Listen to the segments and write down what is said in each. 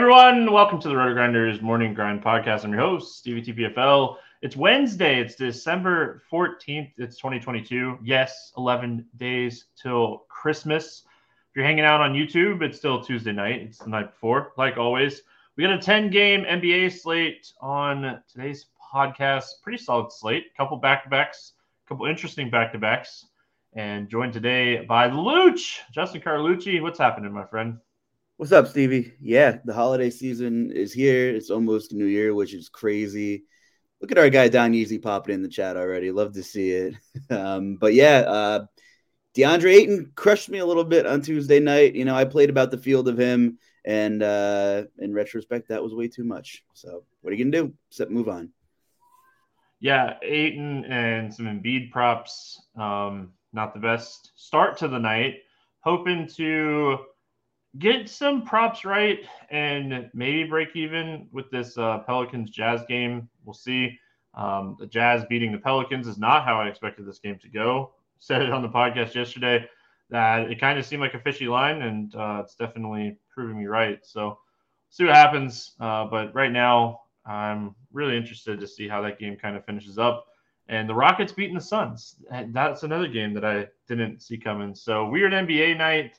Everyone, welcome to the RotoGrinders Morning Grind Podcast. I'm your host, Stevie TPFL. It's Wednesday, it's December 14th, it's 2022. Yes, 11 days till Christmas. If you're hanging out on YouTube, it's still Tuesday night, it's the night before, like always. We got a 10 game NBA slate on today's podcast. Pretty solid slate, A couple back to backs, a couple interesting back to backs. And joined today by Luch, Justin Carlucci. What's happening, my friend? What's up, Stevie? Yeah, the holiday season is here. It's almost New Year, which is crazy. Look at our guy Don Easy popping in the chat already. Love to see it. Um, but yeah, uh, DeAndre Ayton crushed me a little bit on Tuesday night. You know, I played about the field of him, and uh, in retrospect, that was way too much. So, what are you gonna do? Except move on. Yeah, Ayton and some Embiid props. Um, not the best start to the night. Hoping to get some props right and maybe break even with this uh, Pelicans Jazz game. We'll see. Um, the Jazz beating the Pelicans is not how I expected this game to go. Said it on the podcast yesterday that it kind of seemed like a fishy line, and uh, it's definitely proving me right. So, see what happens. Uh, but right now, I'm really interested to see how that game kind of finishes up. And the Rockets beating the Suns. That's another game that I didn't see coming. So, weird NBA night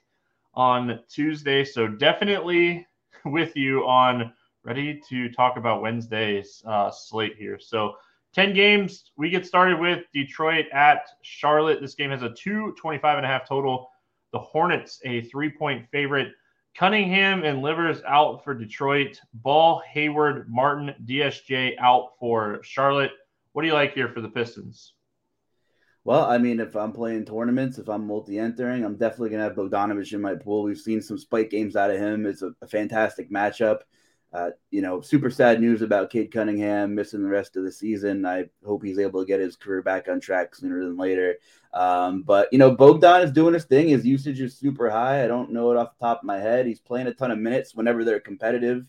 on Tuesday. So definitely with you on ready to talk about Wednesday's uh, slate here. So 10 games. We get started with Detroit at Charlotte. This game has a 225 and a half total. The Hornets, a three point favorite. Cunningham and Livers out for Detroit. Ball, Hayward, Martin, DSJ out for Charlotte. What do you like here for the Pistons? Well, I mean, if I'm playing tournaments, if I'm multi-entering, I'm definitely gonna have Bogdanovich in my pool. We've seen some spike games out of him. It's a, a fantastic matchup. Uh, you know, super sad news about Cade Cunningham missing the rest of the season. I hope he's able to get his career back on track sooner than later. Um, but you know, Bogdan is doing his thing. His usage is super high. I don't know it off the top of my head. He's playing a ton of minutes whenever they're competitive.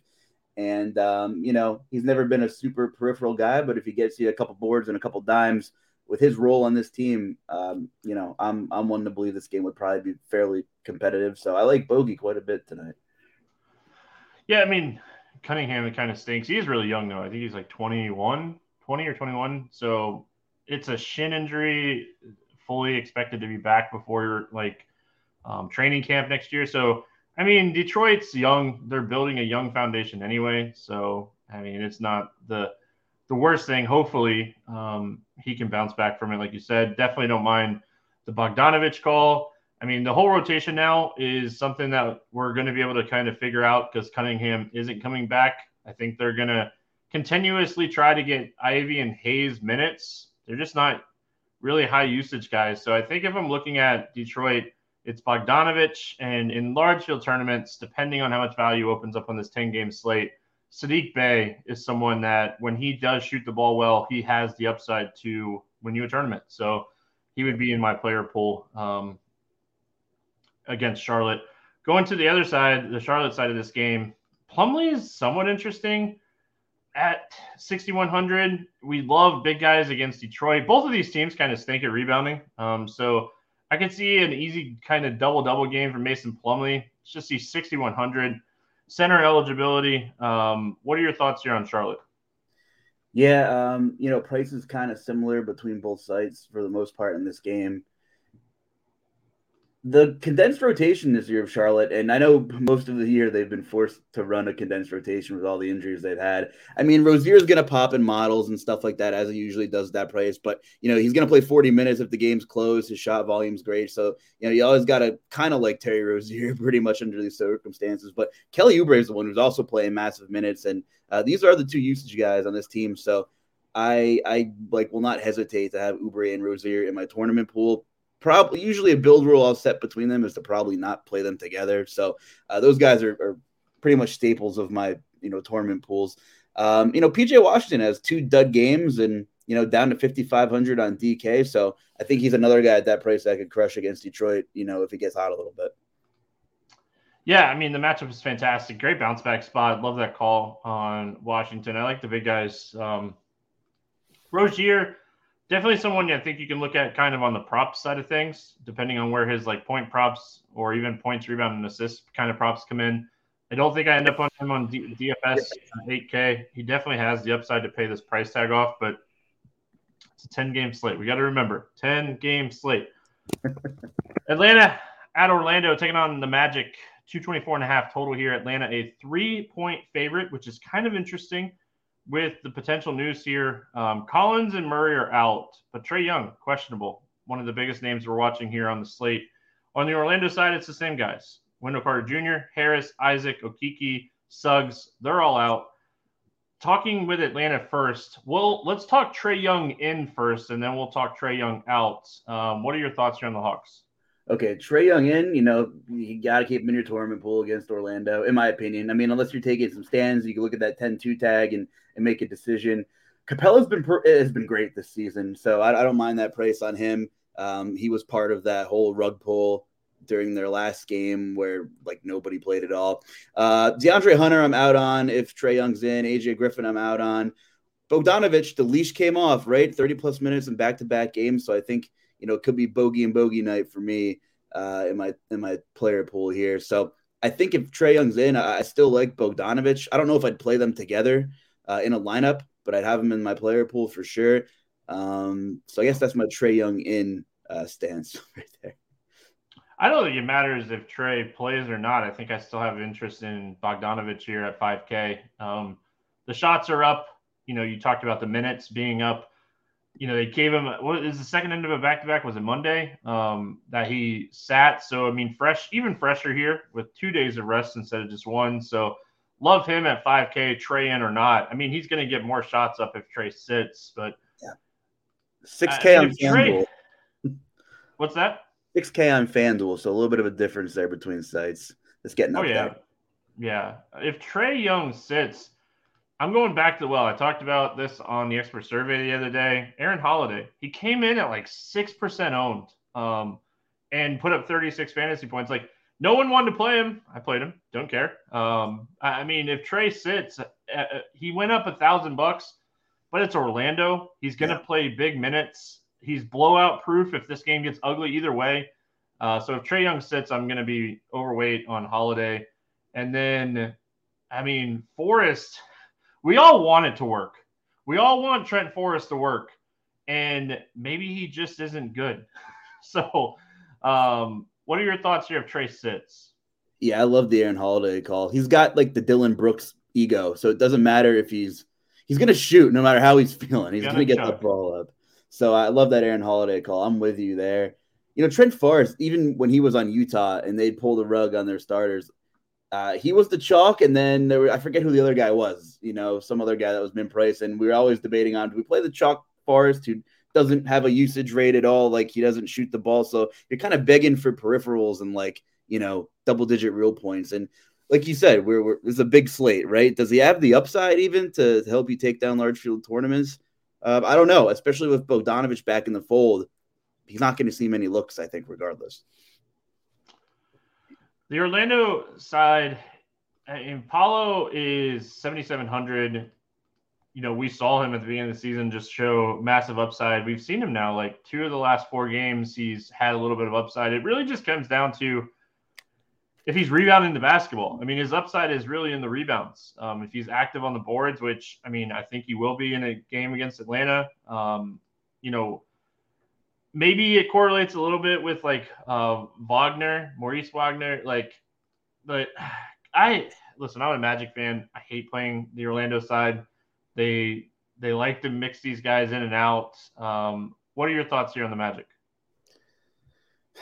And um, you know, he's never been a super peripheral guy, but if he gets you a couple boards and a couple dimes, with his role on this team, um, you know, I'm I'm one to believe this game would probably be fairly competitive. So I like Bogey quite a bit tonight. Yeah, I mean, Cunningham kind of stinks. He's really young though. I think he's like 21, 20 or 21. So it's a shin injury, fully expected to be back before like um, training camp next year. So I mean, Detroit's young. They're building a young foundation anyway. So I mean, it's not the the worst thing. Hopefully, um, he can bounce back from it. Like you said, definitely don't mind the Bogdanovich call. I mean, the whole rotation now is something that we're going to be able to kind of figure out because Cunningham isn't coming back. I think they're going to continuously try to get Ivy and Hayes minutes. They're just not really high usage guys. So I think if I'm looking at Detroit, it's Bogdanovich, and in large field tournaments, depending on how much value opens up on this 10 game slate, Saddiq Bey is someone that when he does shoot the ball well, he has the upside to win you a tournament. So he would be in my player pool um, against Charlotte. Going to the other side, the Charlotte side of this game, Plumlee is somewhat interesting at 6,100. We love big guys against Detroit. Both of these teams kind of stink at rebounding. Um, so I could see an easy kind of double double game for Mason Plumlee. It's just see 6,100 center eligibility. Um, what are your thoughts here on Charlotte? Yeah, um, you know, price is kind of similar between both sites for the most part in this game the condensed rotation this year of Charlotte, and I know most of the year they've been forced to run a condensed rotation with all the injuries they've had. I mean, Rozier is going to pop in models and stuff like that as he usually does that price, but you know he's going to play 40 minutes if the game's closed. His shot volume's great, so you know you always got to kind of like Terry Rozier pretty much under these circumstances. But Kelly Oubre is the one who's also playing massive minutes, and uh, these are the two usage guys on this team. So I I like will not hesitate to have Oubre and Rozier in my tournament pool probably usually a build rule I'll set between them is to probably not play them together. So uh, those guys are, are, pretty much staples of my you know tournament pools. Um, you know, PJ Washington has two dud games and you know down to 5500 on DK. So I think he's another guy at that price that could crush against Detroit. You know, if he gets hot a little bit. Yeah, I mean the matchup is fantastic. Great bounce back spot. Love that call on Washington. I like the big guys. Um, Rozier definitely someone I think you can look at kind of on the prop side of things, depending on where his like point props or even points, rebound, and assist kind of props come in. I don't think I end up on him on D- DFS 8K. He definitely has the upside to pay this price tag off, but it's a 10 game slate. We got to remember 10 game slate. Atlanta at Orlando taking on the Magic, 224 and a half total here. Atlanta, a three point favorite, which is kind of interesting with the potential news here, um, Collins and Murray are out, but Trae Young questionable. One of the biggest names we're watching here on the slate. On the Orlando side, it's the same guys: Wendell Carter Jr., Harris, Isaac, Okeke, Suggs. They're all out. Talking with Atlanta first. Well, let's talk Trae Young in first, and then we'll talk Trae Young out. Um, what are your thoughts here on the Hawks? Okay, Trae Young in, you know, you got to keep him in your tournament pool against Orlando, in my opinion. I mean, unless you're taking some stands, you can look at that 10-2 tag and, and make a decision. Capela's been has been great this season, so I, I don't mind that price on him. Um, he was part of that whole rug pull during their last game where like nobody played at all. Uh, DeAndre Hunter, I'm out on. If Trae Young's in, AJ Griffin, I'm out on. Bogdanovich, the leash came off, right? 30 plus minutes in back to back games. So I think you know, it could be bogey and bogey night for me uh, in my in my player pool here. So I think if Trae Young's in, I, I still like Bogdanovich. I don't know if I'd play them together uh, in a lineup, but I'd have them in my player pool for sure. Um, so I guess that's my Trae Young in uh, stance right there. I don't think it matters if Trae plays or not. I think I still have interest in Bogdanovich here at 5K. Um, the shots are up. You know, you talked about the minutes being up you know, they gave him what is the second end of a back to back? Was it Monday um, that he sat? So I mean, fresh, even fresher here with two days of rest instead of just one. So love him at 5K, Trae in or not. I mean, he's going to get more shots up if Trae sits, but yeah, 6K uh, on FanDuel. What's that? 6K on FanDuel, so a little bit of a difference there between sites. It's getting up oh, yeah. there. Yeah, if Trae Young sits I'm going back to the well. I talked about this on the expert survey the other day. Aaron Holiday, he came in at like six percent owned, um, and put up 36 fantasy points. Like no one wanted to play him. I played him. Don't care. Um, I, I mean, if Trae sits, uh, uh, he went up a thousand bucks, but it's Orlando. He's going to yeah. play big minutes. He's blowout proof if this game gets ugly either way. Uh, so if Trae Young sits, I'm going to be overweight on Holiday, and then, I mean, Forrest we all want it to work. We all want Trent Forrest to work, and maybe he just isn't good. so, um, what are your thoughts here of Trae Sitz? Yeah, I love the Aaron Holiday call. He's got like the Dillon Brooks ego, so it doesn't matter if he's he's gonna shoot no matter how he's feeling. He's gonna, gonna get the ball up. So I love that Aaron Holiday call. I'm with you there. You know, Trent Forrest, even when he was on Utah and they'd pull the rug on their starters, uh, he was the chalk, and then there were, I forget who the other guy was. You know, some other guy that was min price, and we were always debating on do we play the chalk Forrest who doesn't have a usage rate at all, like he doesn't shoot the ball, so you're kind of begging for peripherals and like you know double digit real points. And like you said, we're, we're there's a big slate, right? Does he have the upside even to, to help you take down large field tournaments? Uh, I don't know, especially with Bogdanovich back in the fold. He's not going to see many looks, I think, regardless. The Orlando side, and Paolo is 7,700. You know, we saw him at the beginning of the season just show massive upside. We've seen him now, like two of the last four games, he's had a little bit of upside. It really just comes down to if he's rebounding the basketball. I mean, his upside is really in the rebounds. Um, if he's active on the boards, which I mean, I think he will be in a game against Atlanta. Um, you know, maybe it correlates a little bit with like uh, Wagner, Maurice Wagner. Like, but I listen. I'm a Magic fan. I hate playing the Orlando side. They they like to mix these guys in and out. Um, what are your thoughts here on the Magic?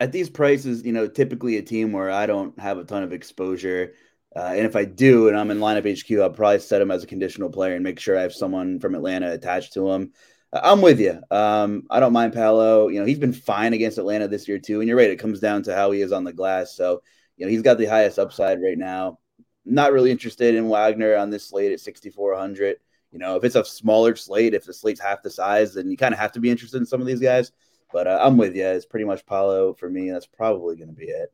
At these prices, you know, typically a team where I don't have a ton of exposure. Uh, and if I do, and I'm in lineup HQ, I'll probably set him as a conditional player and make sure I have someone from Atlanta attached to him. I'm with you. Um, I don't mind Paolo. You know, he's been fine against Atlanta this year too. And you're right; it comes down to how he is on the glass. So, you know, he's got the highest upside right now. Not really interested in Wagner on this slate at 6,400. You know, if it's a smaller slate, if the slate's half the size, then you kind of have to be interested in some of these guys. But uh, I'm with you. It's pretty much Paolo for me. That's probably going to be it.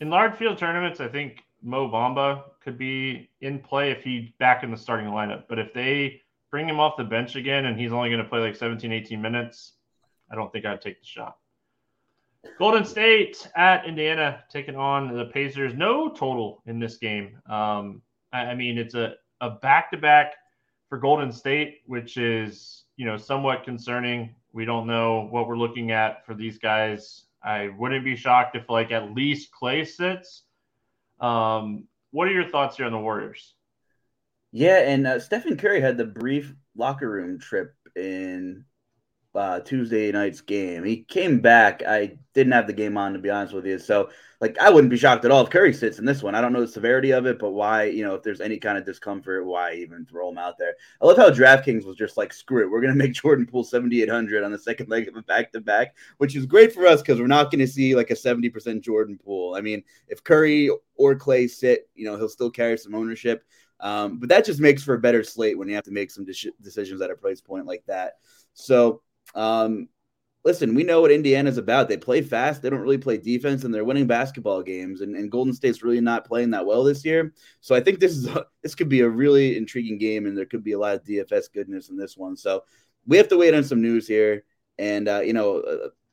In large field tournaments, I think Mo Bamba could be in play if he's back in the starting lineup. But if they bring him off the bench again and he's only going to play like 17, 18 minutes, I don't think I'd take the shot. Golden State at Indiana taking on the Pacers. No total in this game. Um, I, I mean, it's a, a back-to-back for Golden State, which is, you know, somewhat concerning. We don't know what we're looking at for these guys. I wouldn't be shocked if like at least Klay sits. Um, what are your thoughts here on the Warriors? Yeah, and uh, Stephen Curry had the brief locker room trip in uh, Tuesday night's game. He came back. I didn't have the game on to be honest with you, so like I wouldn't be shocked at all if Curry sits in this one. I don't know the severity of it, but why? You know, if there's any kind of discomfort, why even throw him out there? I love how DraftKings was just like, screw it, we're gonna make Jordan Poole 7,800 on the second leg of a back to back, which is great for us because we're not to see like a 70% Jordan Poole. I mean, if Curry or Clay sit, you know, he'll still carry some ownership. Um, but that just makes for a better slate when you have to make some de- decisions at a price point like that. So, um, listen, we know what Indiana's about. They play fast, they don't really play defense, and they're winning basketball games. And, and Golden State's really not playing that well this year. So I think this is a, this could be a really intriguing game, and there could be a lot of DFS goodness in this one. So we have to wait on some news here, and uh, you know.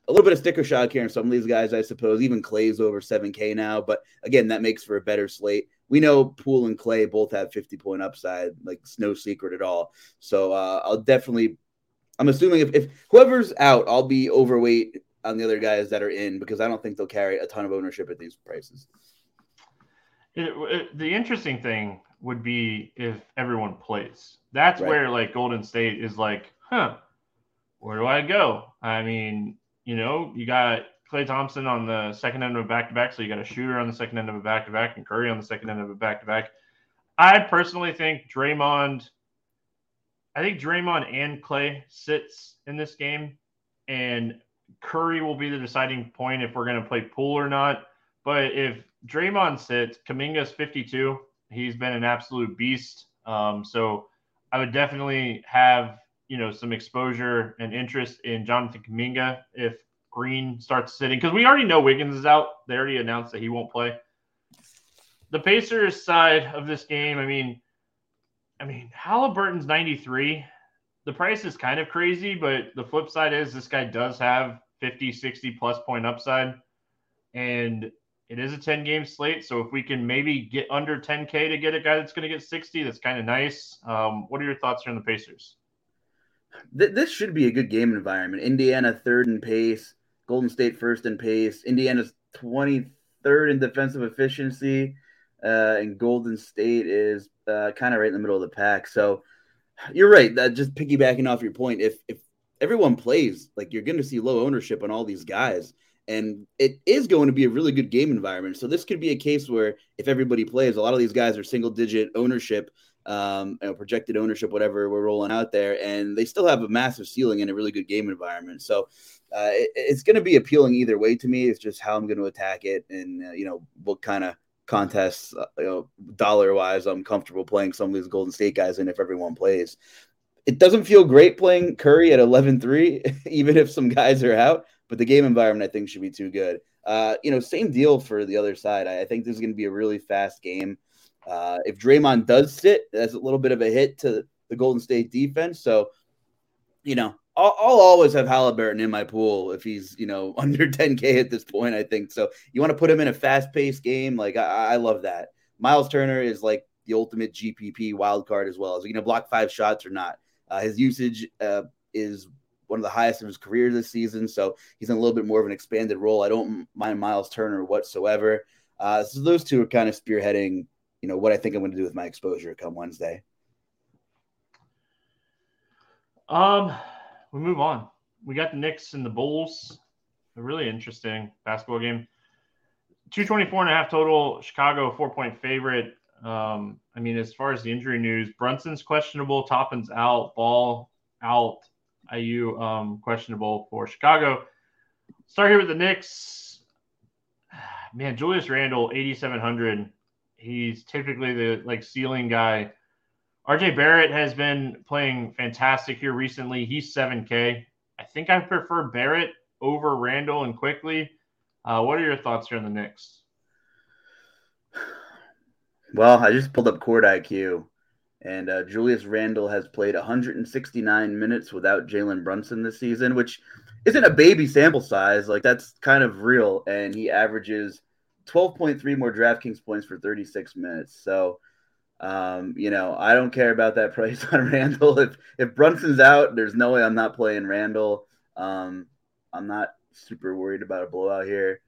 a little bit of sticker shock here in some of these guys, I suppose. Even Klay's over 7K now, but again, that makes for a better slate we know Poole and Klay both have 50 point upside, like it's no secret at all. So uh, I'll definitely, I'm assuming if, if whoever's out, I'll be overweight on the other guys that are in because I don't think they'll carry a ton of ownership at these prices. It, it, the interesting thing would be if everyone plays. That's right. where like Golden State is like, huh, where do I go? I mean, you know, you got Klay Thompson on the second end of a back to back. So you got a shooter on the second end of a back to back and Curry on the second end of a back to back. I personally think Draymond, I think Draymond and Klay sits in this game, and Curry will be the deciding point if we're going to play Poole or not. But if Draymond sits, Kuminga's 52. He's been an absolute beast. Um, so I would definitely have you know some exposure and interest in Jonathan Kuminga if Green starts sitting because we already know Wiggins is out. They already announced that he won't play. The Pacers side of this game, I mean, I mean, Halliburton's 93. The price is kind of crazy, but the flip side is this guy does have 50, 60 plus point upside. And it is a 10 game slate. So if we can maybe get under 10K to get a guy that's going to get 60, that's kind of nice. Um, what are your thoughts here on the Pacers? This should be a good game environment. Indiana third in pace. Golden State first in pace. Indiana's 23rd in defensive efficiency. uh, and Golden State is uh, kind of right in the middle of the pack. So you're right. That just piggybacking off your point, if if everyone plays, like you're going to see low ownership on all these guys, and it is going to be a really good game environment. So this could be a case where if everybody plays, a lot of these guys are single digit ownership, um, you know, projected ownership, whatever we're rolling out there, and they still have a massive ceiling in a really good game environment. So uh, it, it's going to be appealing either way to me. It's just how I'm going to attack it, and uh, you know what kind of contests, uh, you know, dollar wise, I'm comfortable playing some of these Golden State guys in if everyone plays. It doesn't feel great playing Curry at 11 3, even if some guys are out, but the game environment I think should be too good. Uh, you know, same deal for the other side. I, I think this is going to be a really fast game. Uh, if Draymond does sit, that's a little bit of a hit to the Golden State defense. So, you know, I'll, I'll, always have Halliburton in my pool if he's you know under 10k at this point. I think so. You want to put him in a fast paced game, like I, I, love that. Miles Turner is like the ultimate GPP wild card as well. Is he going to block five shots or not? Uh, his usage uh, is one of the highest of his career this season, so he's in a little bit more of an expanded role. I don't mind Miles Turner whatsoever. Uh, so those two are kind of spearheading, you know, what I think I'm going to do with my exposure come Wednesday. Um, we move on. We got the Knicks and the Bulls. A really interesting basketball game. 224 and a half total. Chicago, four point favorite. Um, I mean, as far as the injury news, Brunson's questionable, Toppin's out, Ball out, Ayo um, questionable for Chicago. Start here with the Knicks. Man, Julius Randle, 8,700. He's typically the like ceiling guy RJ Barrett has been playing fantastic here recently. He's 7K. I think I prefer Barrett over Randle and Quickley. Uh, what are your thoughts here on the Knicks? Well, I just pulled up Court IQ, and uh, Julius Randle has played 169 minutes without Jalen Brunson this season, which isn't a baby sample size. Like, that's kind of real. And he averages 12.3 more DraftKings points for 36 minutes. So, um, you know, I don't care about that price on Randle. If if Brunson's out, there's no way I'm not playing Randle. Um, I'm not super worried about a blowout here.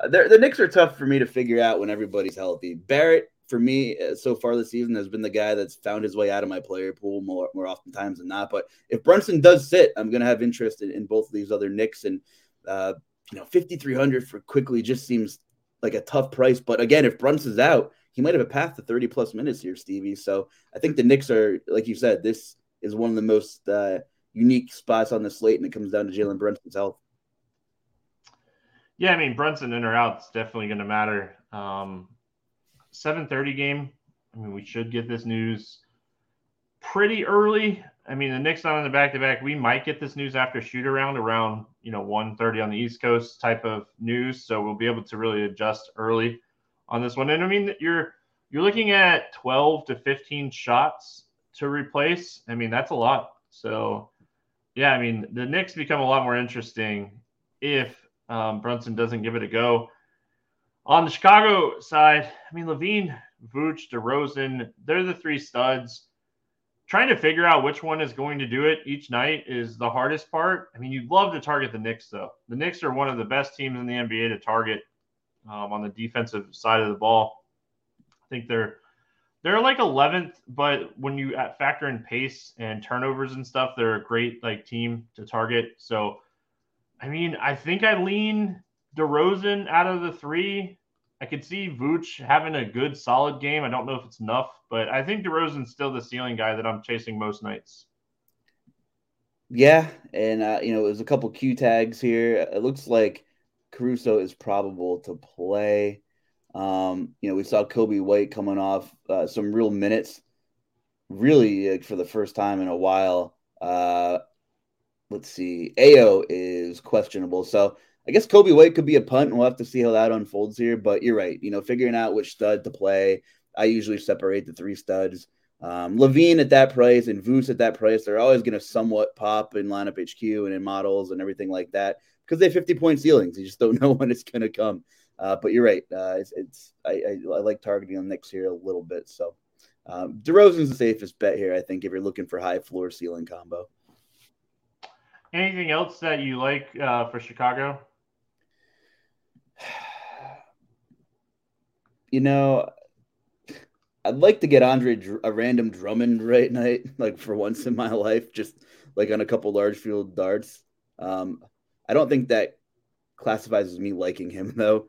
Uh, the Knicks are tough for me to figure out when everybody's healthy. Barrett, for me, uh, so far this season has been the guy that's found his way out of my player pool more more often times than not. But if Brunson does sit, I'm going to have interest in, in, both of these other Knicks. And uh, you know, 5,300 for Quickley just seems like a tough price. But again, if Brunson's out, he might have a path to 30 plus minutes here, Stevie. So I think the Knicks are, like you said, this is one of the most uh, unique spots on the slate, and it comes down to Jalen Brunson's health. Yeah, I mean Brunson in or out is definitely going to matter. Um, 7:30 game. I mean, we should get this news pretty early. I mean, the Knicks not on the back to back. We might get this news after shoot around around you know 1:30 on the East Coast type of news, so we'll be able to really adjust early on this one. And I mean, you're you're looking at 12 to 15 shots to replace. I mean, that's a lot. So, yeah, I mean, the Knicks become a lot more interesting if um, Brunson doesn't give it a go. On the Chicago side, I mean, LaVine, Vooch, DeRozan, they're the three studs. Trying to figure out which one is going to do it each night is the hardest part. I mean, you'd love to target the Knicks, though. The Knicks are one of the best teams in the NBA to target um, on the defensive side of the ball. I think they're they're like 11th, but when you factor in pace and turnovers and stuff, they're a great like team to target. So, I mean, I think I lean DeRozan out of the three. I could see Vooch having a good, solid game. I don't know if it's enough, but I think DeRozan's still the ceiling guy that I'm chasing most nights. Yeah, and uh, you know, there's a couple Q tags here. It looks like Caruso is probable to play. Um, you know, we saw Coby White coming off uh, some real minutes, really for the first time in a while. Uh, let's see, Ayo is questionable, so I guess Coby White could be a punt, and we'll have to see how that unfolds here. But you're right, you know, figuring out which stud to play. I usually separate the three studs. Um, LaVine at that price and Voos at that price, they're always going to somewhat pop in lineup HQ and in models and everything like that because they have 50 point ceilings. You just don't know when it's going to come. Uh, but you're right. Uh, it's, it's I, I, I, like targeting the Knicks here a little bit. So um, DeRozan's the safest bet here, I think, if you're looking for high floor ceiling combo. Anything else that you like uh, for Chicago? You know, I'd like to get Andre a random Drummond right night, like for once in my life, just like on a couple large field darts. Um, I don't think that classifies as me liking him though,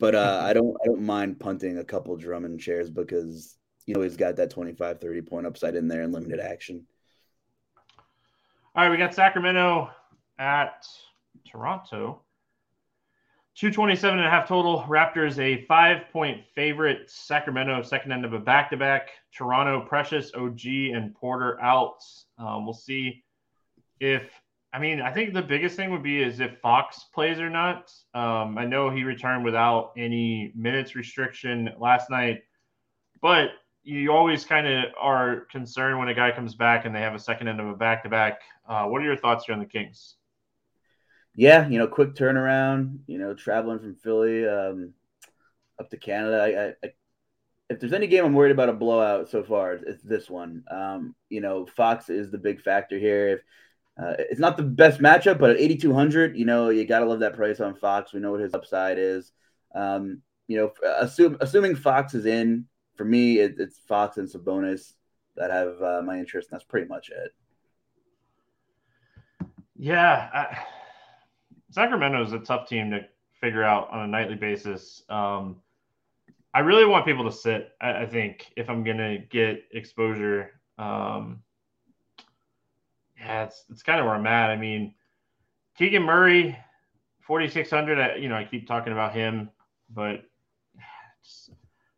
but uh, I don't I don't mind punting a couple Drummond chairs because you know he's got that 25, 30 point upside in there and limited action. All right, we got Sacramento at Toronto. 227 and a half total. Raptors a five point favorite. Sacramento, second end of a back to back. Toronto, Precious, OG, and Porter out. Um, we'll see if, I mean, I think the biggest thing would be is if Fox plays or not. Um, I know he returned without any minutes restriction last night, but you always kind of are concerned when a guy comes back and they have a second end of a back to back. What are your thoughts here on the Kings? Yeah, you know, quick turnaround. You know, traveling from Philly um, up to Canada. I, I, if there's any game I'm worried about a blowout so far, it's, this one. Um, you know, Fox is the big factor here. If uh, it's not the best matchup, but at 8,200, you know, you gotta love that price on Fox. We know what his upside is. Um, you know, assume, assuming Fox is in, for me, it, it's Fox and Sabonis that have uh, my interest. And that's pretty much it. Yeah. I Sacramento is a tough team to figure out on a nightly basis. Um, I really want people to sit. I, I think if I'm gonna get exposure, um, yeah, it's it's kind of where I'm at. I mean, Keegan Murray, 4600. You know, I keep talking about him, but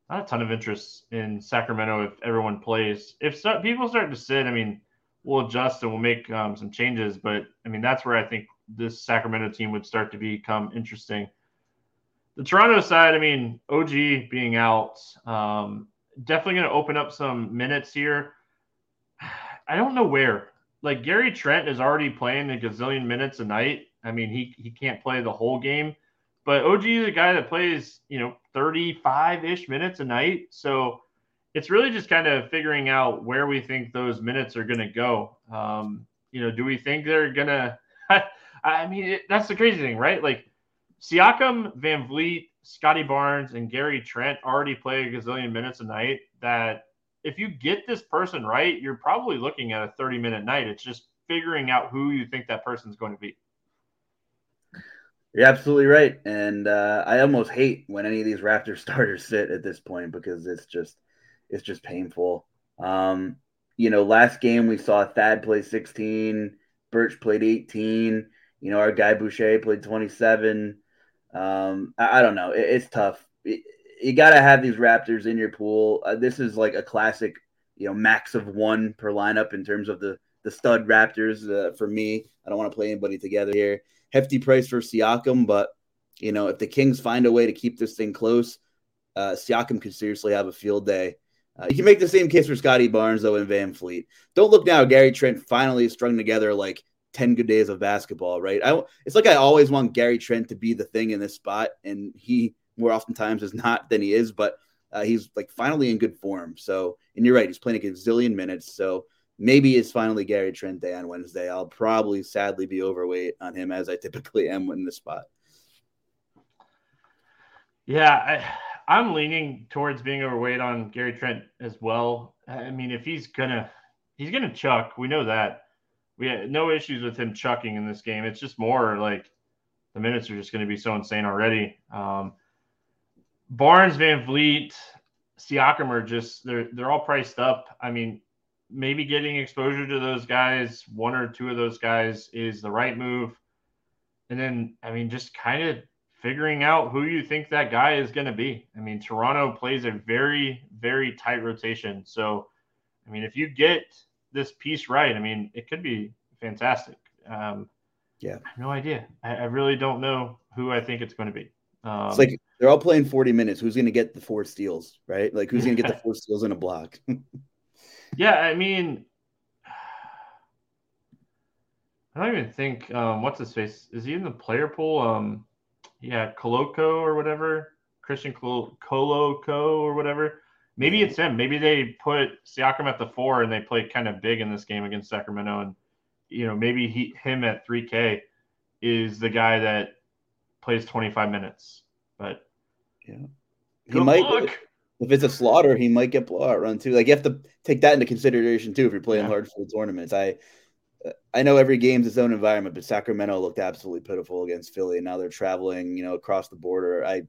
not a ton of interest in Sacramento if everyone plays. If so, people start to sit, I mean, we'll adjust and we'll make um, some changes. But I mean, that's where I think this Sacramento team would start to become interesting. The Toronto side, I mean, OG being out, um, definitely going to open up some minutes here. I don't know where. Like Gary Trent is already playing a gazillion minutes a night. I mean, he he can't play the whole game, but OG is a guy that plays, you know, 35 ish minutes a night. So it's really just kind of figuring out where we think those minutes are going to go. Um, you know, do we think they're going to I mean, it, that's the crazy thing, right? Like Siakam, Van Vleet, Scottie Barnes, and Gary Trent already play a gazillion minutes a night. That if you get this person right, you're probably looking at a 30 minute night. It's just figuring out who you think that person's going to be. You're absolutely right. And uh, I almost hate when any of these Raptor starters sit at this point because it's just it's just painful. Um, you know, last game we saw Thad play 16, Birch played 18. You know, our guy Boucher played 27. Um, I, I don't know. It, it's tough. It, you got to have these Raptors in your pool. Uh, this is like a classic, you know, max of one per lineup in terms of the the stud Raptors. Uh, for me, I don't want to play anybody together here. Hefty price for Siakam, but you know, if the Kings find a way to keep this thing close, uh, Siakam could seriously have a field day. Uh, you can make the same case for Scottie Barnes though and VanVleet. Don't look now. Gary Trent finally strung together like 10 good days of basketball, right? I, it's like I always want Gary Trent to be the thing in this spot, and he more oftentimes is not than he is, but uh, he's like finally in good form. So, and you're right, he's playing a gazillion minutes. So maybe it's finally Gary Trent day on Wednesday. I'll probably sadly be overweight on him as I typically am in this spot. Yeah, I, I'm leaning towards being overweight on Gary Trent as well. I mean, if he's gonna, he's gonna chuck. We know that we had no issues with him chucking in this game. It's just more like the minutes are just going to be so insane already. Um, Barnes, VanVleet, Siakam are just they're they're all priced up. I mean, maybe getting exposure to those guys, one or two of those guys, is the right move. And then, I mean, just kind of figuring out who you think that guy is going to be. I mean, Toronto plays a very, very tight rotation. So, I mean, if you get this piece right, I mean, it could be fantastic. Um, yeah, no idea. I, I, really don't know who I think it's going to be. Um, it's like they're all playing 40 minutes. Who's going to get the four steals, right? Like who's going to get the four steals in a block? yeah, I mean, I don't even think um, what's his face is he in the player pool? Um, yeah, Koloko or whatever, Christian Col- Koloko or whatever. Maybe it's him. Maybe they put Siakam at the four and they play kind of big in this game against Sacramento. And, you know, maybe he him at 3K is the guy that plays 25 minutes. But yeah, he might. Luck. if it's a slaughter, he might get blowout run too. Like you have to take that into consideration too if you're playing yeah. large field tournaments. I I know every game's its own environment, but Sacramento looked absolutely pitiful against Philly, and now they're traveling, you know, across the border. I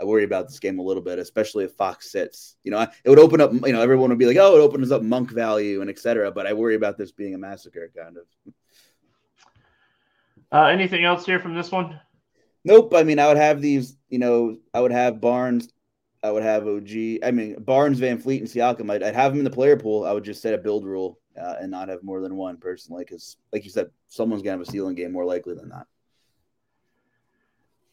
I worry about this game a little bit, especially if Fox sits. You know, it would open up. You know, everyone would be like, "Oh, it opens up Monk value and etc." But I worry about this being a massacre, kind of. Uh, anything else here from this one? Nope. I mean, I would have these. You know, I would have Barnes. I would have OG. I mean, Barnes, VanVleet, and Siakam. I'd, I'd have them in the player pool. I would just set a build rule uh, and not have more than one personally, because, like you said, someone's gonna have a ceiling game more likely than not.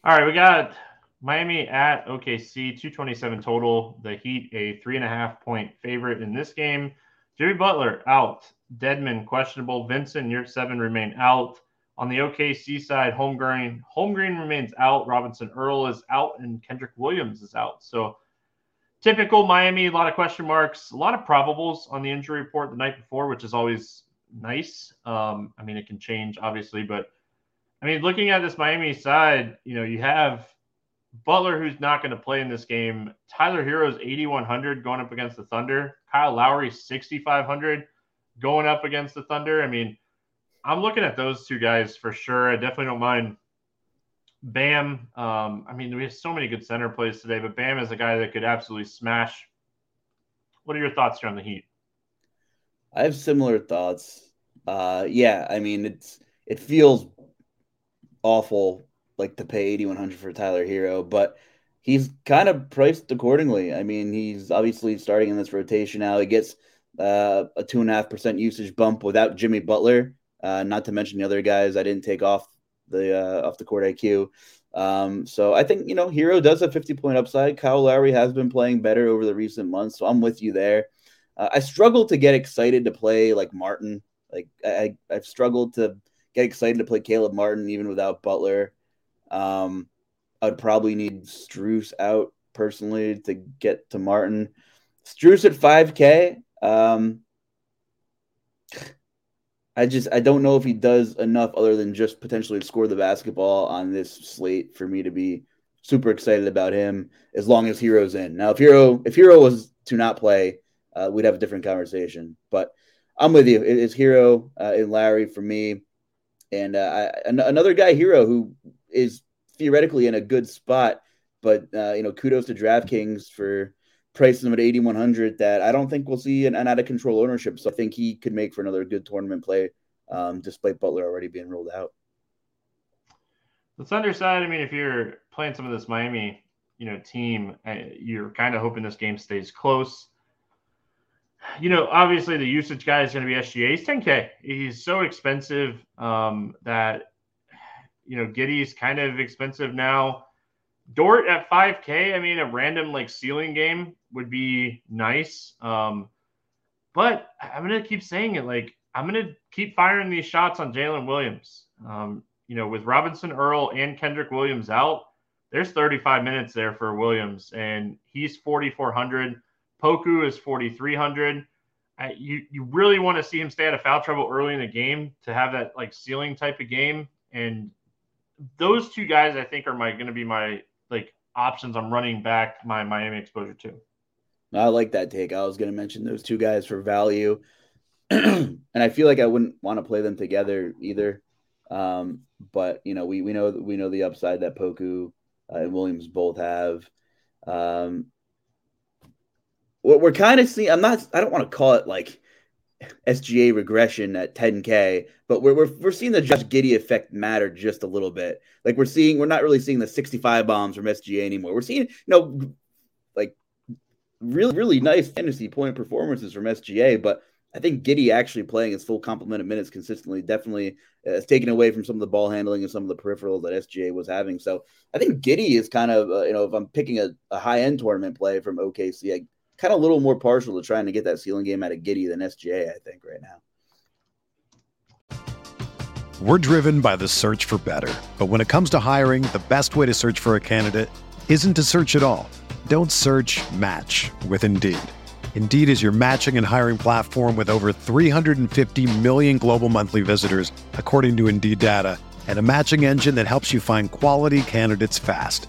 All right, we got Miami at OKC, 227 total. The Heat, a three and a half point favorite in this game. Jimmy Butler out. Dedmon questionable. Vincent, Yurtseven remain out. On the OKC side, Holmgren, home green remains out. Robinson Earl is out, and Kenrich Williams is out. So typical Miami, a lot of question marks, a lot of probables on the injury report the night before, which is always nice. Um, I mean, it can change obviously, but I mean, looking at this Miami side, you know, you have Butler, who's not going to play in this game. Tyler Herro's 8,100 going up against the Thunder. Kyle Lowry 6,500 going up against the Thunder. I mean, I'm looking at those two guys for sure. I definitely don't mind Bam. Um, I mean, we have so many good center plays today, but Bam is a guy that could absolutely smash. What are your thoughts here on the Heat? I have similar thoughts. Uh, yeah, I mean, it's it feels awful like to pay 8100 for Tyler Herro, but he's kind of priced accordingly. I mean, he's obviously starting in this rotation now. He gets uh, a two and a half percent usage bump without Jimmy Butler, uh, not to mention the other guys I didn't take off the uh, off the court IQ. Um, so I think you know Herro does have 50 point upside. Kyle Lowry has been playing better over the recent months, so I'm with you there. Uh, I struggle to get excited to play like Martin. Like I, I've struggled to get excited to play Caleb Martin even without Butler. Um, I'd probably need Strus out personally to get to Martin. Strus at 5K. Um, I just I don't know if he does enough other than just potentially score the basketball on this slate for me to be super excited about him as long as Herro's in. Now if Herro if Herro was to not play, uh, we'd have a different conversation. But I'm with you. It's Herro uh, and Lowry for me, and uh, I, another guy Herro who is theoretically in a good spot. But uh, you know, kudos to DraftKings for pricing him at 8100 that I don't think we'll see an, an, out of control ownership. So I think he could make for another good tournament play, um, despite Butler already being ruled out. The Thunder side, I mean, if you're playing some of this Miami, you know, team, uh, you're kind of hoping this game stays close. You know, obviously the usage guy is going to be SGA. He's 10K. He's so expensive um, that you know, Giddey's kind of expensive now. Dort at 5K, I mean, a random like ceiling game would be nice. Um, but I'm going to keep saying it. Like, I'm going to keep firing these shots on Jalen Williams. Um, you know, with Robinson Earl and Kenrich Williams out, there's 35 minutes there for Williams, and he's 4,400. Poku is 4,300. you you really want to see him stay out of foul trouble early in the game to have that like ceiling type of game, and those two guys I think are my going to be my like options. I'm running back my Miami exposure to. I like that take. I was going to mention those two guys for value, and I feel like I wouldn't want to play them together either. Um, but you know, we we know we know the upside that Poku uh, and Williams both have. Um, what we're kind of seeing, I'm not. I don't want to call it like SGA regression at 10K, but we're, we're, we're seeing the Josh Giddey effect matter just a little bit. Like we're seeing, we're not really seeing the 65 bombs from SGA anymore. We're seeing, you know, like really, really nice fantasy point performances from SGA, but I think Giddey actually playing his full complement of minutes consistently definitely has taken away from some of the ball handling and some of the peripherals that SGA was having. So I think Giddey is kind of, uh, you know, if I'm picking a, a high end tournament play from OKC, I, kind of a little more partial to trying to get that ceiling game out of Giddey than SGA, I think, right now. We're driven by the search for better. But when it comes to hiring, the best way to search for a candidate isn't to search at all. Don't search match with Indeed. Indeed is your matching and hiring platform with over 350 million global monthly visitors, according to Indeed data, and a matching engine that helps you find quality candidates fast.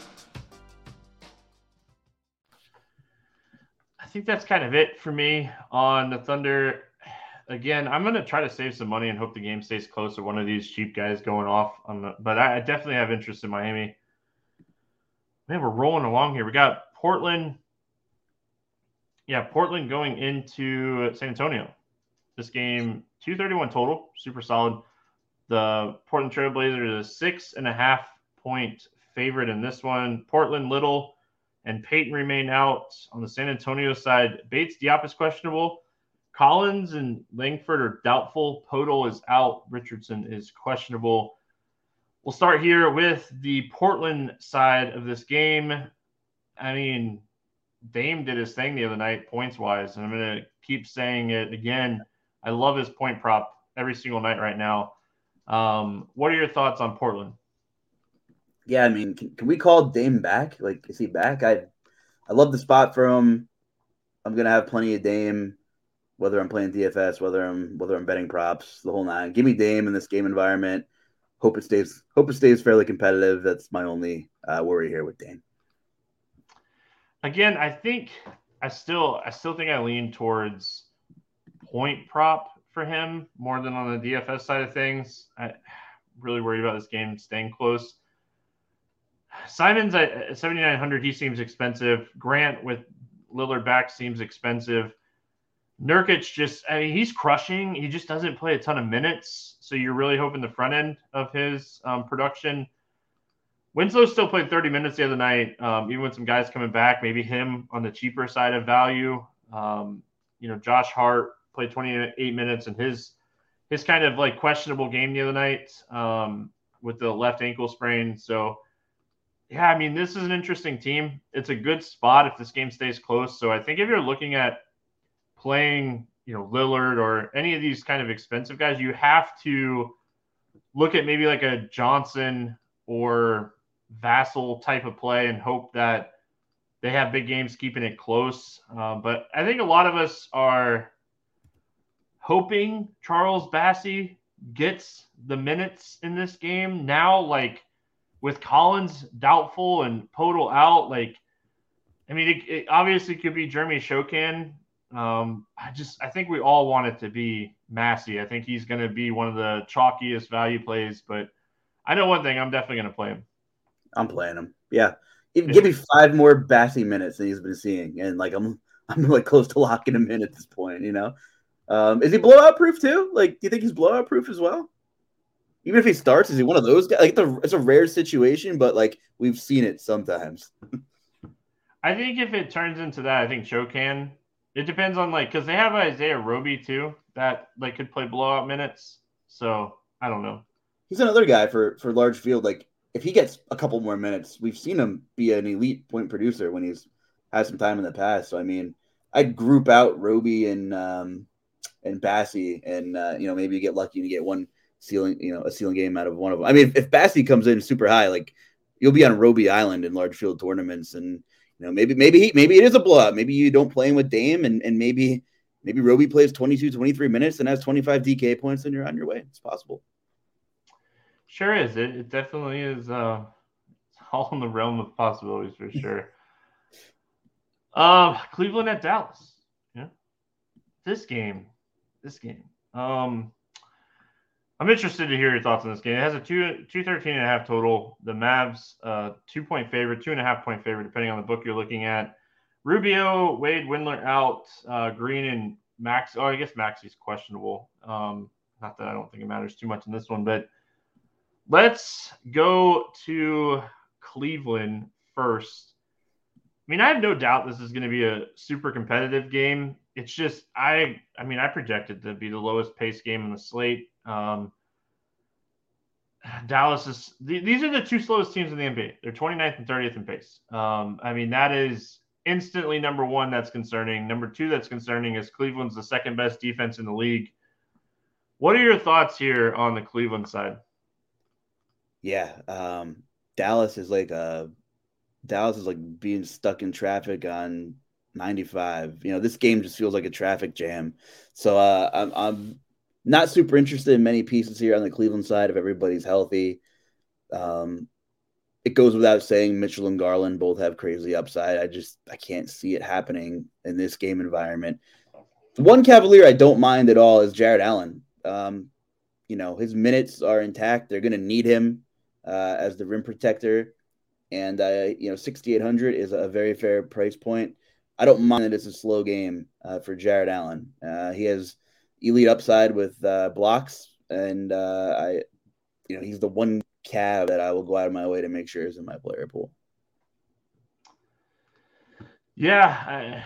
Think that's kind of it for me on the Thunder. Again, I'm going to try to save some money and hope the game stays close to one of these cheap guys going off. On the, but I, definitely have interest in Miami. Man, we're rolling along here. We got Portland. Yeah, Portland going into San Antonio. This game, 231 total, super solid. The Portland Trailblazers is a six and a half point favorite in this one. Portland Little and Payton remain out. On the San Antonio side, Bates Diop is questionable. Collins and Langford are doubtful. Poeltl is out. Richardson is questionable. We'll start here with the Portland side of this game. I mean, Dame did his thing the other night, points wise, and I'm going to keep saying it again. I love his point prop every single night right now. Um, what are your thoughts on Portland? Yeah, I mean, can, can, we call Dame back? Like, is he back? I I love the spot for him. I'm gonna have plenty of Dame, whether I'm playing DFS, whether I'm whether I'm betting props, the whole nine. Give me Dame in this game environment. Hope it stays. Hope it stays fairly competitive. That's my only uh, worry here with Dame. Again, I think I still I still think I lean towards point prop for him more than on the DFS side of things. I really worried about this game staying close. Simons at 7,900, he seems expensive. Grant with Lillard back seems expensive. Nurkic just, I mean, he's crushing. He just doesn't play a ton of minutes. So you're really hoping the front end of his um, production. Winslow still played 30 minutes the other night, um, even with some guys coming back, maybe him on the cheaper side of value. Um, you know, Josh Hart played 28 minutes in his his kind of like questionable game the other night um, with the left ankle sprain. So yeah, I mean, this is an interesting team. It's a good spot if this game stays close. So I think if you're looking at playing, you know, Lillard or any of these kind of expensive guys, you have to look at maybe like a Johnson or Vassell type of play and hope that they have big games keeping it close. Um, but I think a lot of us are hoping Charles Bassey gets the minutes in this game now. Like, with Collins doubtful and Poeltl out, like, I mean, it, it obviously could be Jeremy Sochan. Um, I just, I think we all want it to be Bassey. I think he's going to be one of the chalkiest value plays, but I know one thing, I'm definitely going to play him. I'm playing him. Yeah. Even, give me five more Bassey minutes than he's been seeing. And like, I'm, I'm like close to locking him in at this point, you know? Um, is he blowout proof too? Like, do you think he's blowout proof as well? Even if he starts, is he one of those guys? Like, the, it's a rare situation, but like we've seen it sometimes. I think if it turns into that, I think Sochan. It depends on like because they have Isaiah Roby too that like could play blowout minutes. So I don't know. He's another guy for for large field. Like if he gets a couple more minutes, we've seen him be an elite point producer when he's had some time in the past. So I mean, I'd group out Roby and um and Bassey, and uh, you know maybe you get lucky and you get one ceiling, you know, a ceiling game out of one of them. I mean, if, if Bassey comes in super high, like you'll be on Roby Island in large field tournaments, and you know, maybe maybe he, maybe it is a blowout. Maybe you don't play him with Dame, and and maybe maybe Roby plays 22, 23 minutes and has 25 DK points, and you're on your way. It's possible. Sure is. It, it definitely is. Uh, it's all in the realm of possibilities for sure. um, Cleveland at Dallas. Yeah, this game, this game. Um, I'm interested to hear your thoughts on this game. It has a two, 213 and a half total. The Mavs, uh, two point favorite, two and a half point favorite, depending on the book you're looking at. Rubio, Wade, Windler out. Uh, Green and Max. Oh, I guess Max is questionable. Um, not that I don't think it matters too much in this one, but Let's go to Cleveland first. I mean, I have no doubt this is going to be a super competitive game. It's just I I mean, I projected it to be the lowest pace game on the slate. Um, Dallas is these are the two slowest teams in the NBA. They're 29th and 30th in pace. Um, I mean, that is instantly number one. That's concerning. Number two, that's concerning is Cleveland's the second best defense in the league. What are your thoughts here on the Cleveland side? Yeah, um, Dallas is like a uh, Dallas is like being stuck in traffic on 95. You know, this game just feels like a traffic jam. So uh, I'm, I'm not super interested in many pieces here on the Cleveland side if everybody's healthy. Um, it goes without saying Mitchell and Garland both have crazy upside. I just I can't see it happening in this game environment. one Cavalier I don't mind at all is Jarrett Allen. Um, you know his minutes are intact. They're going to need him uh, as the rim protector, and uh, you know 6800 is a very fair price point. I don't mind that it's a slow game uh, for Jarrett Allen. Uh, he has elite upside with uh, blocks, and uh, I, you know, he's the one Cav that I will go out of my way to make sure is in my player pool. Yeah, I,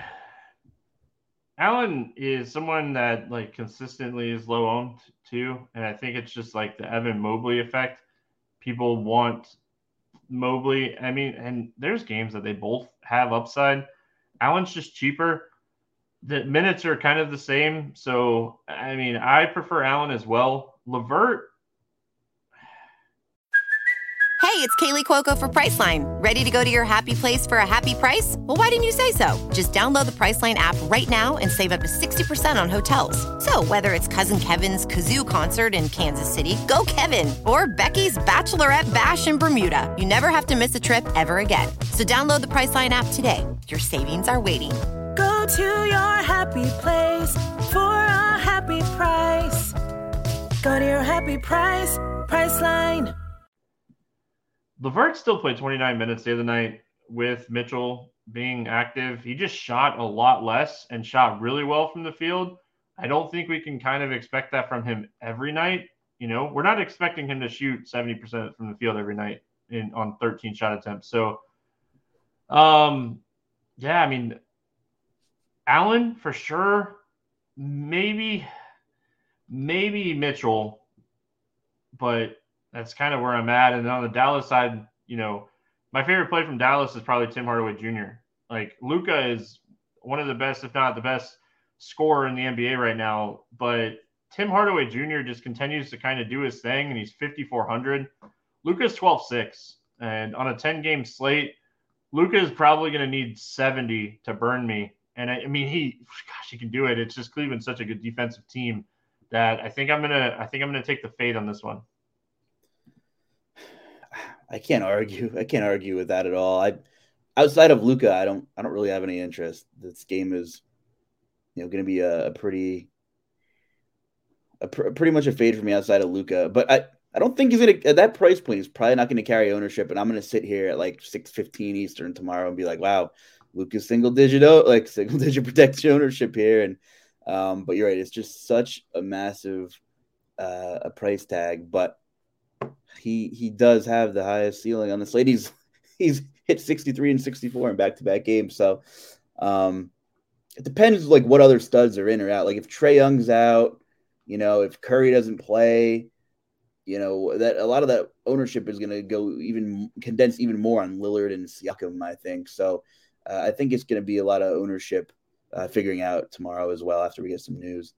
Allen is someone that like consistently is low owned too, and I think it's just like the Evan Mobley effect. People want Mobley. I mean, and there's games that they both have upside. Allen's just cheaper the minutes are kind of the same. So, I mean, I prefer Allen as well. LeVert. Hey, it's Kaley Cuoco for Priceline. Ready to go to your happy place for a happy price? Well, why didn't you say so? Just download the Priceline app right now and save up to 60% on hotels. So, whether it's Cousin Kevin's Kazoo concert in Kansas City, go Kevin, or Becky's Bachelorette Bash in Bermuda, you never have to miss a trip ever again. So, download the Priceline app today. Your savings are waiting To your happy place for a happy price. Go to your happy price, Priceline. LeVert still played 29 minutes the other night with Mitchell being active. He just shot a lot less and shot really well from the field. I don't think we can kind of expect that from him every night. You know, we're not expecting him to shoot 70% from the field every night in on 13 shot attempts. So um yeah, I mean, Allen for sure. Maybe, maybe Mitchell, but that's kind of where I'm at. And on the Dallas side, you know, my favorite play from Dallas is probably Tim Hardaway Jr. Like Luka is one of the best, if not the best, scorer in the NBA right now. But Tim Hardaway Jr. just continues to kind of do his thing, and he's 5,400. Luka's 12 6. And on a 10 game slate, Luka is probably going to need 70 to burn me and I, I, mean, he, gosh, he can do it. It's just Cleveland's such a good defensive team that I think I'm gonna, I think I'm gonna take the fade on this one. I can't argue. I can't argue with that at all. I, outside of Luka, I don't, I don't really have any interest. This game is, you know, going to be a, a pretty, a pr- pretty much a fade for me outside of Luka. But I, I don't think he's gonna at that price point. He's probably not to carry ownership, and I'm to sit here at like six fifteen Eastern tomorrow and be like, "Wow, Luka's single digit like single digit protection ownership here, and um, but you're right, it's just such a massive uh, a price tag, but he he does have the highest ceiling on this slate. He's he's hit 63 and 64 in back to back games, so um, it depends like what other studs are in or out. Like if Trae Young's out, you know, if Curry doesn't play, you know that a lot of that ownership is going to go even condense even more on Lillard and Siakam, I think. So uh, I think it's going to be a lot of ownership uh, figuring out tomorrow as well after we get some news.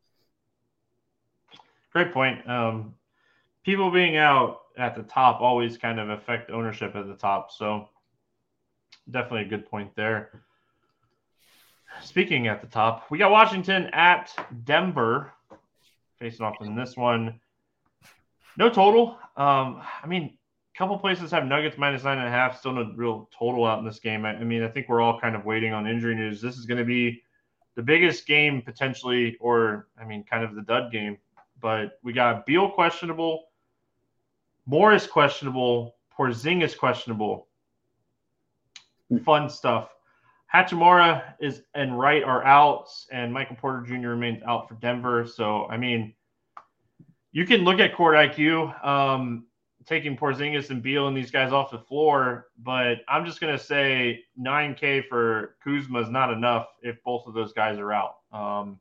Great point. Um, people being out at the top always kind of affect ownership at the top. So definitely a good point there. Speaking at the top, we got Washington at Denver facing off in this one. No total. Um, I mean, couple places have Nuggets minus nine and a half. Still no real total out in this game. I, I mean, I think we're all kind of waiting on injury news. This is going to be the biggest game potentially, or I mean, kind of the dud game. But we got Beal questionable, Morris questionable, Porzingis questionable. Fun stuff. Hachimura is and Wright are out, and Michael Porter Jr. remains out for Denver. So I mean, you can look at court IQ. Um, taking Porzingis and Beal and these guys off the floor, but I'm just going to say 9K for Kuzma is not enough if both of those guys are out. Um,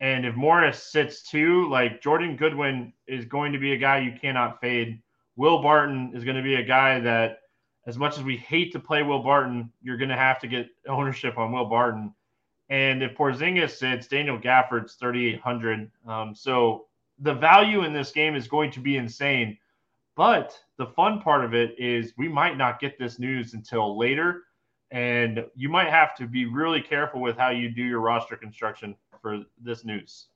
and if Morris sits too, like Jordan Goodwin is going to be a guy you cannot fade. Will Barton is going to be a guy that, as much as we hate to play Will Barton, you're going to have to get ownership on Will Barton. And if Porzingis sits, Daniel Gafford's 3,800. Um, so the value in this game is going to be insane. But the fun part of it is we might not get this news until later. And you might have to be really careful with how you do your roster construction for this news.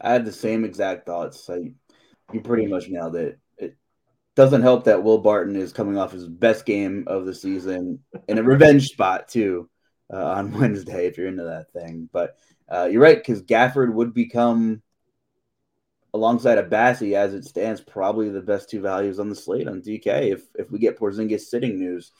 I had the same exact thoughts. I, you pretty much nailed it. It doesn't help that Will Barton is coming off his best game of the season in a revenge spot, too, uh, on Wednesday, if you're into that thing. But uh, you're right, because Gafford would become alongside of Bassey, as it stands, probably the best two values on the slate on DK if if we get Porzingis sitting news.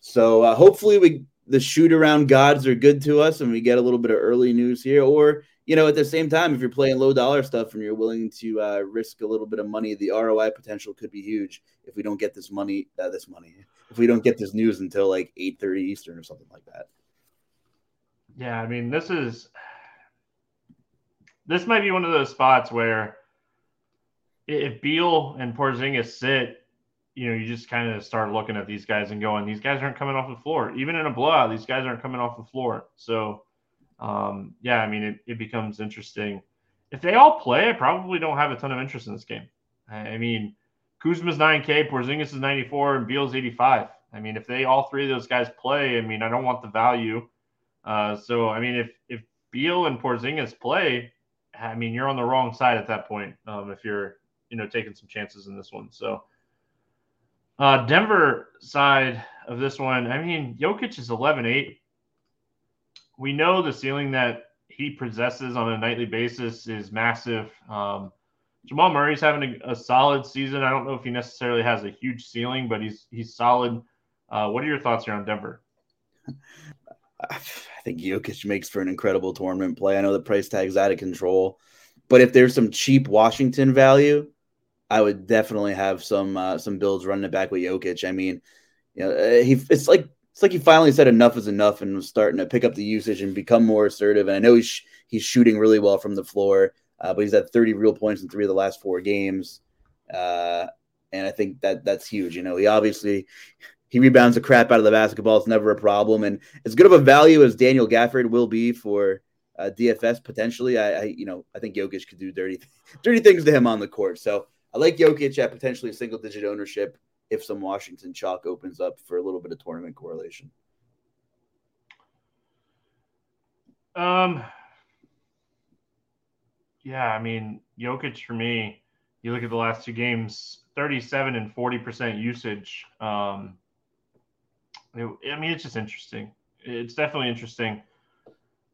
So uh, hopefully we the shoot around gods are good to us and we get a little bit of early news here. Or you know, at the same time, if you're playing low dollar stuff and you're willing to uh, risk a little bit of money, the ROI potential could be huge if we don't get this money. Uh, this money, if we don't get this news until like eight thirty Eastern or something like that. Yeah, I mean, this is this might be one of those spots where if Beal and Porzingis sit, you know, you just kind of start looking at these guys and going, these guys aren't coming off the floor. Even in a blowout, these guys aren't coming off the floor. So, um, yeah, I mean, it, it becomes interesting. If they all play, I probably don't have a ton of interest in this game. I mean, Kuzma's 9K, Porzingis is 94, and Beal's 85. I mean, if they all three of those guys play, I mean, I don't want the value. Uh, so, I mean, if if Beal and Porzingis play, I mean, you're on the wrong side at that point. Um, if you're you know taking some chances in this one. So uh, Denver side of this one, I mean, Jokic is 11-8. We know the ceiling that he possesses on a nightly basis is massive. Um, Jamal Murray's having a, a, solid season. I don't know if he necessarily has a huge ceiling, but he's he's solid. Uh, what are your thoughts here on Denver? I think Jokic makes for an incredible tournament play. I know the price tag's out of control, but if there's some cheap Washington value, I would definitely have some uh, some builds running it back with Jokic. I mean, you know, uh, he it's like it's like he finally said enough is enough and was starting to pick up the usage and become more assertive. And I know he's he's shooting really well from the floor, uh, but he's at 30 real points in three of the last four games, uh, and I think that that's huge. You know, he obviously he rebounds the crap out of the basketball. It's never a problem, and as good of a value as Daniel Gafford will be for uh, DFS potentially, I, I, you know I think Jokic could do dirty dirty things to him on the court. So I like Jokic at potentially single digit ownership if some Washington chalk opens up for a little bit of tournament correlation. Um, yeah, I mean, Jokic for me, you look at the last two games 37 and 40% usage. Um, it, I mean, it's just interesting. It's definitely interesting.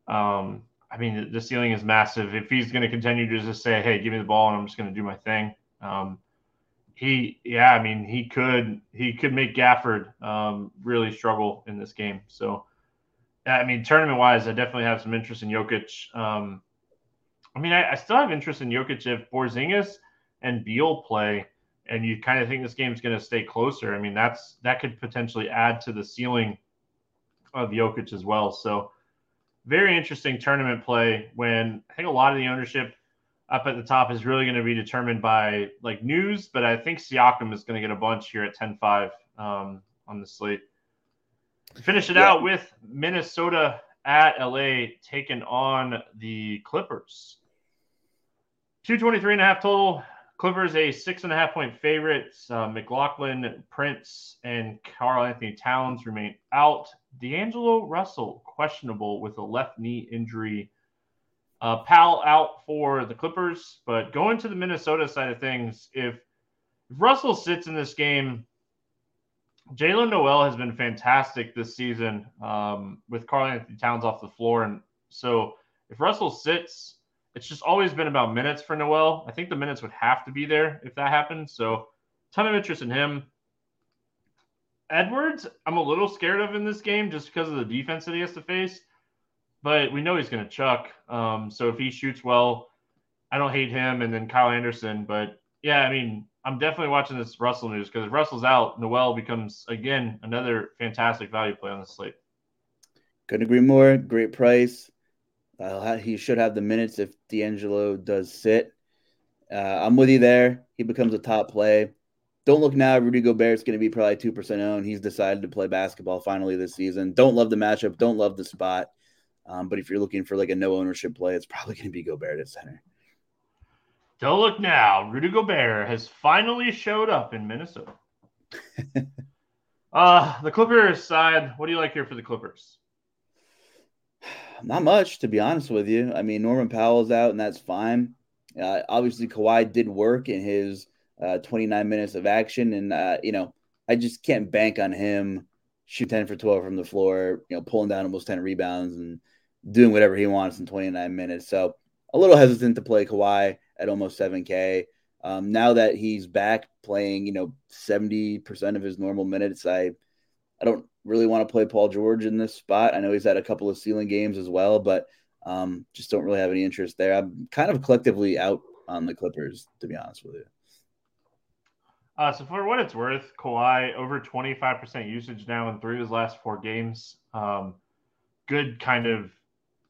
Um, I mean, the ceiling is massive. If he's going to continue to just say, hey, give me the ball and I'm just going to do my thing, um, he, yeah, I mean, he could he could make Gafford um, really struggle in this game. So, I mean, tournament wise, I definitely have some interest in Jokic. Um, I mean, I, I, still have interest in Jokic if Porzingis and Beal play, and you kind of think this game is going to stay closer. I mean, that's that could potentially add to the ceiling of Jokic as well. So, very interesting tournament play when I think a lot of the ownership up at the top is really going to be determined by like news, but I think Siakam is going to get a bunch here at 10 5 um, on the slate. Finish it yeah. out with Minnesota at LA taking on the Clippers. 223 and a half total. Clippers a six and a half point favorites. Uh, McLaughlin, Prince, and Karl-Anthony Towns remain out. D'Angelo Russell questionable with a left knee injury uh, Powell out for the Clippers, but going to the Minnesota side of things, if, if Russell sits in this game, Jaylen Nowell has been fantastic this season um, with Karl-Anthony Towns off the floor. And so if Russell sits, it's just always been about minutes for Noel. I think the minutes would have to be there if that happens. So ton of interest in him. Edwards, I'm a little scared of in this game just because of the defense that he has to face but we know he's going to chuck. Um, so if he shoots well, I don't hate him. And then Kyle Anderson, but yeah, I mean, I'm definitely watching this Russell news because if Russell's out, Nowell becomes again another fantastic value play on the slate. Couldn't agree more. Great price. Uh, he should have the minutes if D'Angelo does sit. Uh, I'm with you there. He becomes a top play. Don't look now. Rudy Gobert's going to be probably 2% owned. He's decided to play basketball finally this season. Don't love the matchup. Don't love the spot. Um, but if you're looking for like a no ownership play, it's probably going to be Gobert at center. Don't look now. Rudy Gobert has finally showed up in Minnesota. uh, the Clippers side, what do you like here for the Clippers? Not much, to be honest with you. I mean, Norman Powell's out, and that's fine. Uh, obviously, Kawhi did work in his uh, 29 minutes of action, and uh, you know, I just can't bank on him shoot 10 for 12 from the floor, you know, pulling down almost 10 rebounds and doing whatever he wants in 29 minutes. So a little hesitant to play Kawhi at almost 7K. Um, now that he's back playing, you know, 70% of his normal minutes, I I don't really want to play Paul George in this spot. I know he's had a couple of ceiling games as well, but um, just don't really have any interest there. I'm kind of collectively out on the Clippers, to be honest with you. Uh, so for what it's worth, Kawhi over 25% usage now in three of his last four games. Um, good kind of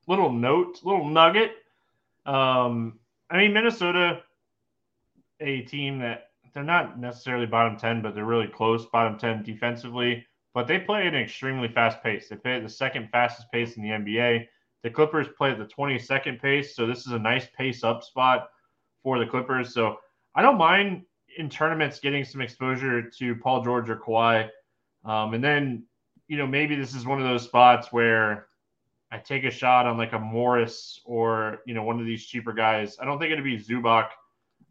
little note, little nugget. Um, I mean, Minnesota, a team that they're not necessarily bottom 10, but they're really close bottom 10 defensively but they play at an extremely fast pace. They play at the second fastest pace in the NBA. The Clippers play at the 22nd pace, so this is a nice pace up spot for the Clippers. So I don't mind in tournaments getting some exposure to Paul George or Kawhi. Um, and then, you know, maybe this is one of those spots where I take a shot on like a Morris or, you know, one of these cheaper guys. I don't think it'd be Zubac.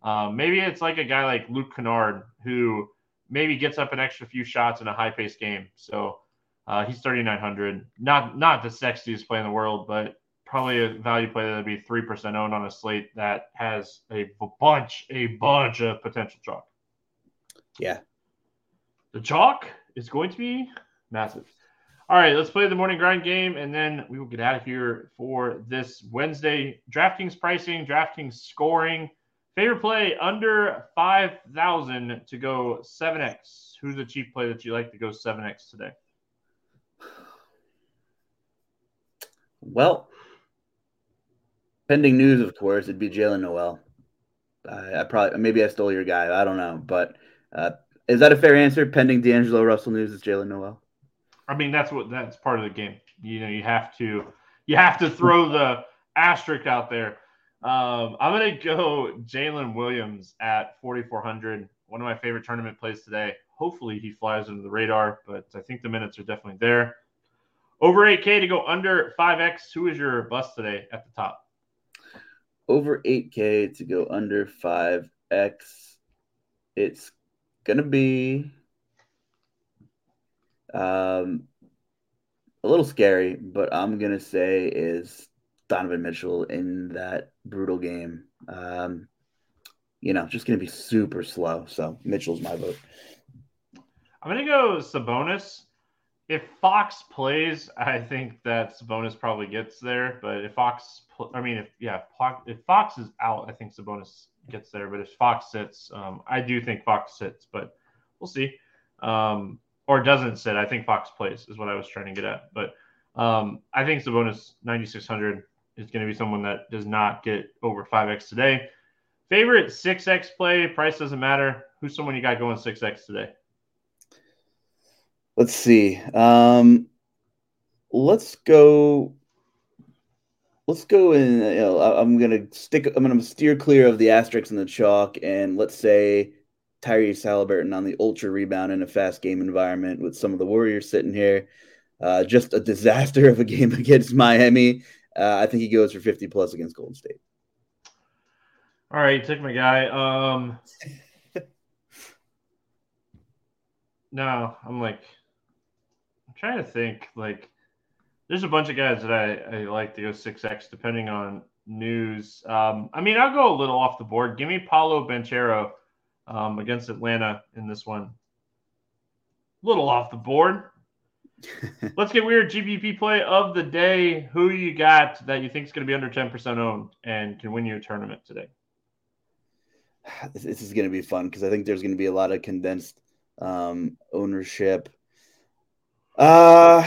Um, maybe it's like a guy like Luke Kennard who maybe gets up an extra few shots in a high paced game. So uh, he's 3,900. Not not the sexiest play in the world, but probably a value play that'd be 3% owned on a slate that has a bunch, a bunch of potential chalk. Yeah. The chalk is going to be massive. All right, let's play the morning grind game, and then we will get out of here for this Wednesday. DraftKings pricing, DraftKings scoring. Favorite play under 5,000 to go 7x. Who's the cheap play that you like to go 7x today? Well, pending news, of course, it'd be Jaylen Nowell. I, I, probably, maybe I stole your guy. I don't know. But uh, is that a fair answer? Pending D'Angelo Russell news is Jaylen Nowell. I mean, that's what that's part of the game. You know, you have to you have to throw the asterisk out there. Um, I'm gonna go Jalen Williams at 4,400. One of my favorite tournament plays today. Hopefully he flies under the radar, but I think the minutes are definitely there. Over 8K to go under 5X. Who is your bust today at the top? Over 8K to go under 5X. It's gonna be um, a little scary, but I'm gonna say is Donovan Mitchell in that brutal game. Um, you know, just to be super slow. So Mitchell's my vote. I'm to go Sabonis. If Fox plays, I think that Sabonis probably gets there. But if Fox, I mean, if yeah, if Fox is out, I think Sabonis gets there. But if Fox sits, um, I do think Fox sits, but we'll see. Um, or doesn't sit. I think Fox plays is what I was trying to get at. But um, I think Sabonis 9600 is going to be someone that does not get over 5x today. Favorite 6x play, price doesn't matter. Who's someone you got going 6x today? Let's see. Um, let's go. Let's go and you know, I'm gonna stick. I'm gonna steer clear of the asterisks and the chalk, and let's say Tyrese Halliburton on the ultra rebound in a fast game environment with some of the Warriors sitting here. Uh, just a disaster of a game against Miami. Uh, I think he goes for 50 plus against Golden State. All right, you took my guy. Um, no, I'm like, I'm trying to think. Like, there's a bunch of guys that I, I like to go 6X depending on news. Um, I mean, I'll go a little off the board. Give me Paolo Banchero um, against Atlanta in this one. A little off the board. Let's get weird. GPP play of the day. Who you got that you think is going to be under 10% owned and can win you a tournament today? this is going to be fun because I think there's going to be a lot of condensed um, ownership. Uh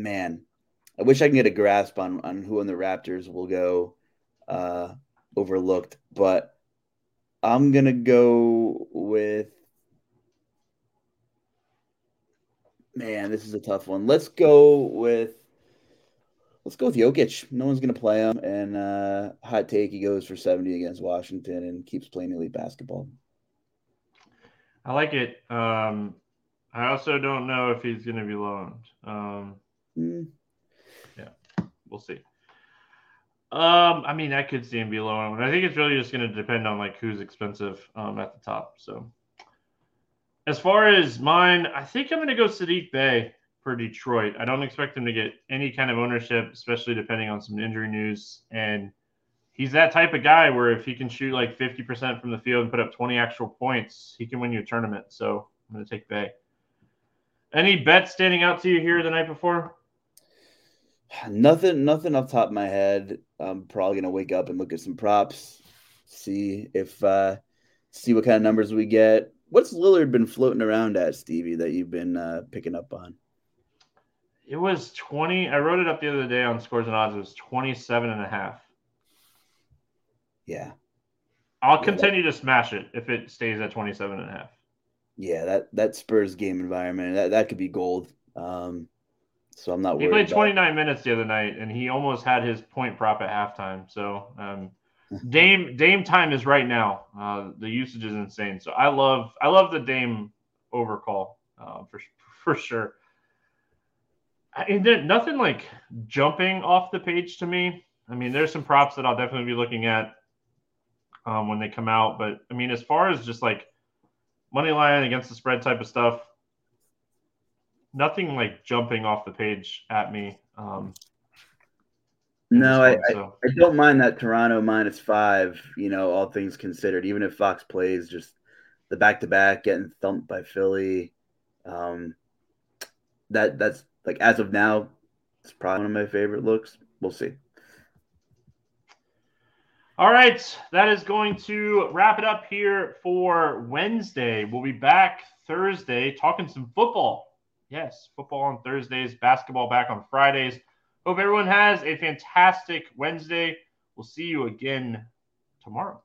man, I wish I can get a grasp on on who on the Raptors will go uh, overlooked, but I'm gonna go with. Man, this is a tough one. Let's go with. Let's go with Jokic. No one's gonna play him, and uh, hot take, he goes for 70 against Washington and keeps playing elite basketball. I like it. Um, I also don't know if he's going to be loaned. Um, mm. Yeah, we'll see. Um, I mean, I could see him be loaned. I think it's really just going to depend on like who's expensive um, at the top. So, as far as mine, I think I'm going to go Saddiq Bey for Detroit. I don't expect him to get any kind of ownership, especially depending on some injury news. And he's that type of guy where if he can shoot like 50% from the field and put up 20 actual points, he can win you a tournament. So I'm going to take Bay. Any bets standing out to you here the night before? Nothing, nothing off top of my head. I'm probably gonna wake up and look at some props, see if uh see what kind of numbers we get. What's Lillard been floating around at, Stevie, that you've been uh, picking up on? It was 20. I wrote it up the other day on scores and odds. It was 27 and a half. Yeah. I'll yeah, continue that, to smash it if it stays at 27 and a half. Yeah, that that Spurs game environment, that, that could be gold. Um, so I'm not worried. He played 29 minutes the other night, and he almost had his point prop at halftime. So um, Dame Dame time is right now. Uh, the usage is insane. So I love I love the Dame overcall uh, for for sure. And then nothing like jumping off the page to me. I mean, there's some props that I'll definitely be looking at um, when they come out. But I mean, as far as just like money line against the spread type of stuff, nothing like jumping off the page at me. Um, no, I, so. I, I, don't mind that Toronto minus five, you know, all things considered, even if Fox plays just the back to back getting thumped by Philly. Um, that that's like as of now, it's probably one of my favorite looks. We'll see. All right, that is going to wrap it up here for Wednesday. We'll be back Thursday talking some football. Yes, football on Thursdays, basketball back on Fridays. Hope everyone has a fantastic Wednesday. We'll see you again tomorrow.